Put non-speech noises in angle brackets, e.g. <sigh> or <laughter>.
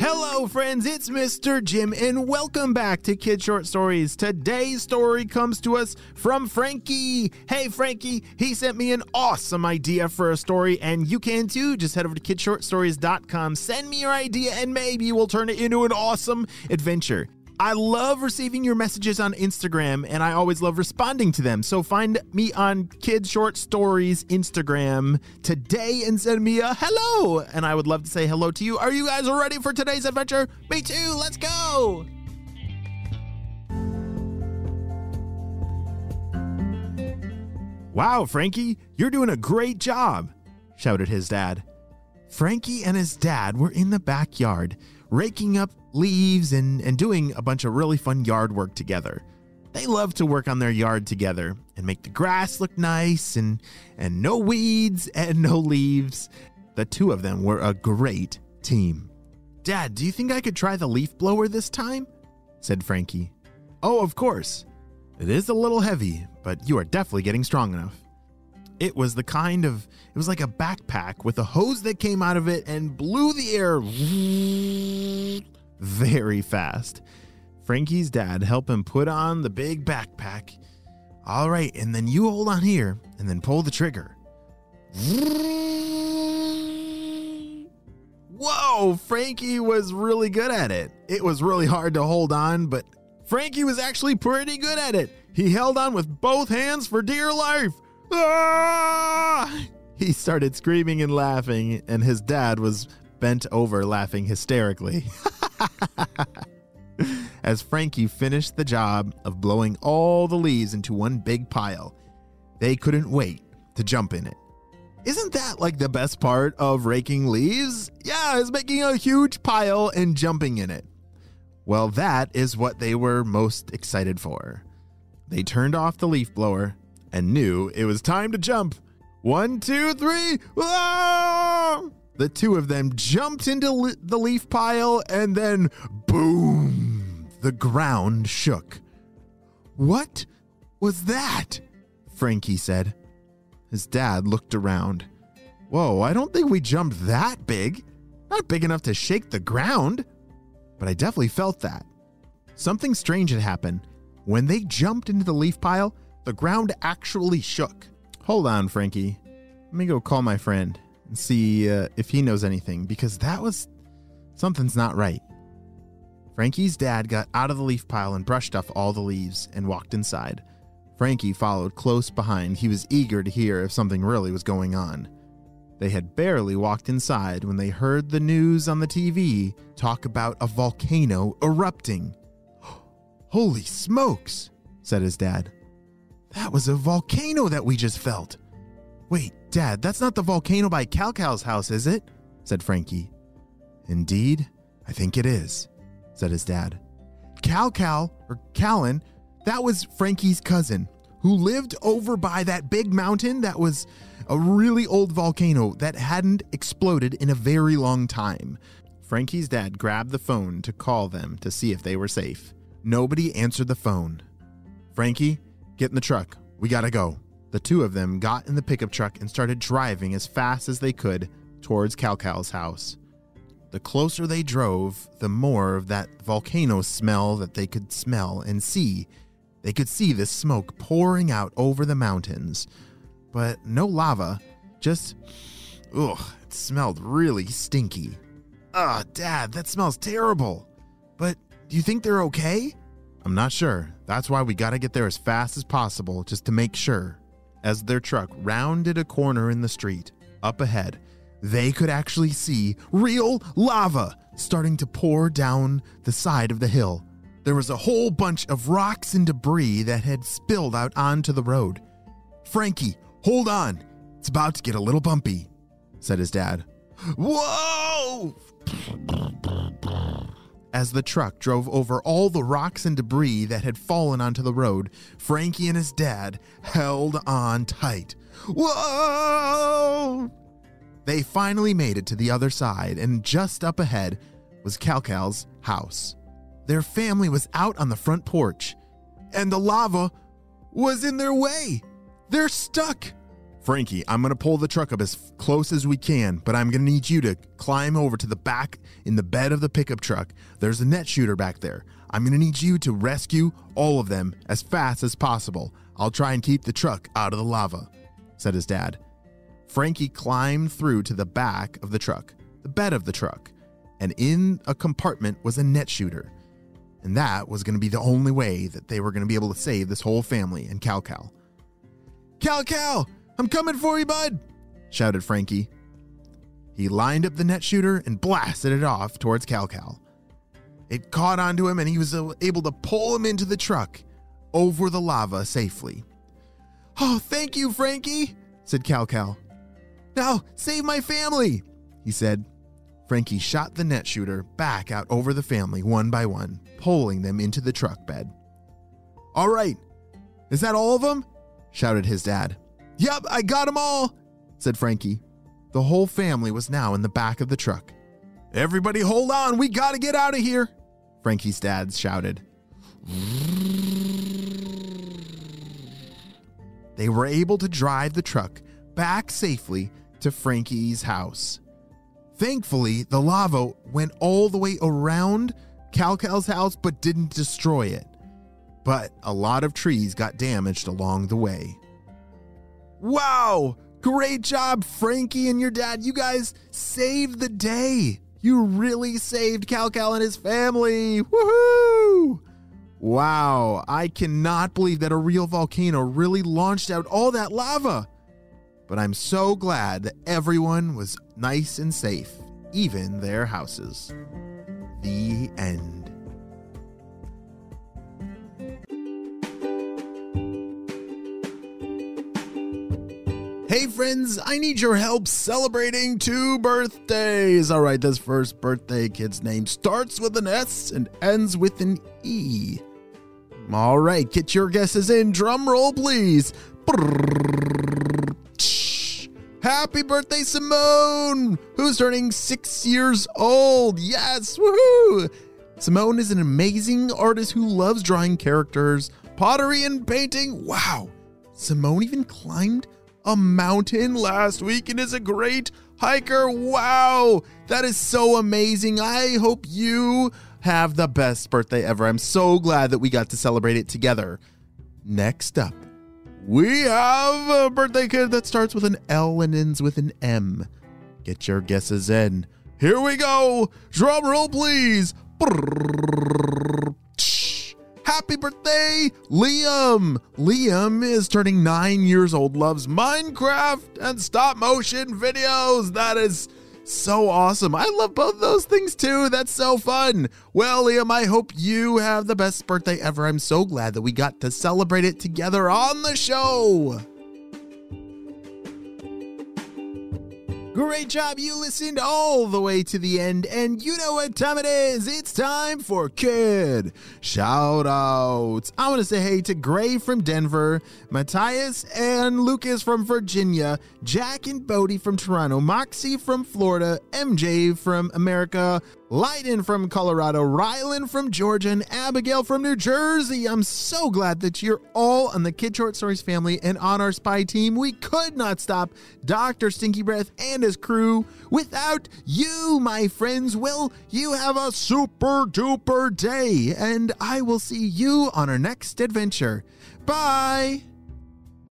Hello, friends, it's Mr. Jim, and welcome back to Kid Short Stories. Today's story comes to us from Frankie. Hey, Frankie, he sent me an awesome idea for a story, and you can too. Just head over to kidshortstories.com, send me your idea, and maybe we'll turn it into an awesome adventure. I love receiving your messages on Instagram and I always love responding to them. So find me on Kid Short Stories Instagram today and send me a hello. And I would love to say hello to you. Are you guys ready for today's adventure? Me too. Let's go. Wow, Frankie, you're doing a great job, shouted his dad. Frankie and his dad were in the backyard, raking up leaves and, and doing a bunch of really fun yard work together. They love to work on their yard together and make the grass look nice and, and no weeds and <laughs> no leaves. The two of them were a great team. Dad, do you think I could try the leaf blower this time? said Frankie. Oh, of course. It is a little heavy, but you are definitely getting strong enough. It was the kind of, it was like a backpack with a hose that came out of it and blew the air very fast. Frankie's dad helped him put on the big backpack. All right, and then you hold on here and then pull the trigger. Whoa, Frankie was really good at it. It was really hard to hold on, but Frankie was actually pretty good at it. He held on with both hands for dear life. Ah! <laughs> He started screaming and laughing, and his dad was bent over laughing hysterically. <laughs> As Frankie finished the job of blowing all the leaves into one big pile, they couldn't wait to jump in it. Isn't that like the best part of raking leaves? Yeah, is making a huge pile and jumping in it. Well, that is what they were most excited for. They turned off the leaf blower and knew it was time to jump. One, two, three. Whoa! The two of them jumped into the leaf pile and then boom, the ground shook. What was that? Frankie said. His dad looked around. Whoa, I don't think we jumped that big. Not big enough to shake the ground. But I definitely felt that. Something strange had happened. When they jumped into the leaf pile, the ground actually shook. Hold on, Frankie. Let me go call my friend and see uh, if he knows anything because that was something's not right. Frankie's dad got out of the leaf pile and brushed off all the leaves and walked inside. Frankie followed close behind. He was eager to hear if something really was going on. They had barely walked inside when they heard the news on the TV talk about a volcano erupting. <gasps> Holy smokes, said his dad. That was a volcano that we just felt. Wait, Dad, that's not the volcano by Cal Cal's house, is it? said Frankie. Indeed, I think it is, said his dad. Cal Cal, or Callan, that was Frankie's cousin who lived over by that big mountain that was a really old volcano that hadn't exploded in a very long time. Frankie's dad grabbed the phone to call them to see if they were safe. Nobody answered the phone. Frankie, get in the truck. We gotta go. The two of them got in the pickup truck and started driving as fast as they could towards Calcal's house. The closer they drove, the more of that volcano smell that they could smell and see. They could see the smoke pouring out over the mountains, but no lava, just ugh, it smelled really stinky. Ah, Dad, that smells terrible. But do you think they're okay? I'm not sure. That's why we gotta get there as fast as possible just to make sure as their truck rounded a corner in the street. Up ahead, they could actually see real lava starting to pour down the side of the hill. There was a whole bunch of rocks and debris that had spilled out onto the road. Frankie, hold on. It's about to get a little bumpy, said his dad. Whoa! As the truck drove over all the rocks and debris that had fallen onto the road, Frankie and his dad held on tight. Whoa! They finally made it to the other side, and just up ahead was Calcal's house. Their family was out on the front porch, and the lava was in their way. They're stuck. Frankie, I'm going to pull the truck up as close as we can, but I'm going to need you to climb over to the back in the bed of the pickup truck. There's a net shooter back there. I'm going to need you to rescue all of them as fast as possible. I'll try and keep the truck out of the lava, said his dad. Frankie climbed through to the back of the truck, the bed of the truck, and in a compartment was a net shooter. And that was going to be the only way that they were going to be able to save this whole family and Cal Cal. Cal Cal, I'm coming for you, bud, shouted Frankie. He lined up the net shooter and blasted it off towards Cal Cal. It caught onto him and he was able to pull him into the truck over the lava safely. Oh, thank you, Frankie, said Cal Cal. Now, save my family, he said. Frankie shot the net shooter back out over the family one by one, pulling them into the truck bed. All right, is that all of them? shouted his dad. Yep, I got them all, said Frankie. The whole family was now in the back of the truck. Everybody hold on, we gotta get out of here, Frankie's dad shouted. They were able to drive the truck back safely to Frankie's house. Thankfully, the lava went all the way around Cal Cal's house but didn't destroy it. But a lot of trees got damaged along the way. Wow! Great job, Frankie and your dad. You guys saved the day. You really saved Cal Cal and his family. Woohoo! Wow, I cannot believe that a real volcano really launched out all that lava. But I'm so glad that everyone was nice and safe, even their houses. The end. Hey friends, I need your help celebrating two birthdays. All right, this first birthday kid's name starts with an S and ends with an E. All right, get your guesses in. Drum roll, please. Happy birthday, Simone, who's turning six years old. Yes, woohoo! Simone is an amazing artist who loves drawing characters, pottery, and painting. Wow, Simone even climbed a mountain last week and is a great hiker. Wow, that is so amazing. I hope you have the best birthday ever. I'm so glad that we got to celebrate it together. Next up, we have a birthday kid that starts with an L and ends with an M. Get your guesses in. Here we go. Drum roll, please. Happy birthday, Liam! Liam is turning nine years old, loves Minecraft and stop motion videos. That is so awesome. I love both those things too. That's so fun. Well, Liam, I hope you have the best birthday ever. I'm so glad that we got to celebrate it together on the show. Great job. You listened all the way to the end, and you know what time it is. It's time for Kid Shout Outs. I want to say hey to Gray from Denver, Matthias and Lucas from Virginia, Jack and Bodie from Toronto, Moxie from Florida, MJ from America, Leiden from Colorado, Rylan from Georgia, and Abigail from New Jersey. I'm so glad that you're all on the Kid Short Stories family and on our spy team. We could not stop Dr. Stinky Breath and his crew without you, my friends. Will you have a super duper day? And I will see you on our next adventure. Bye.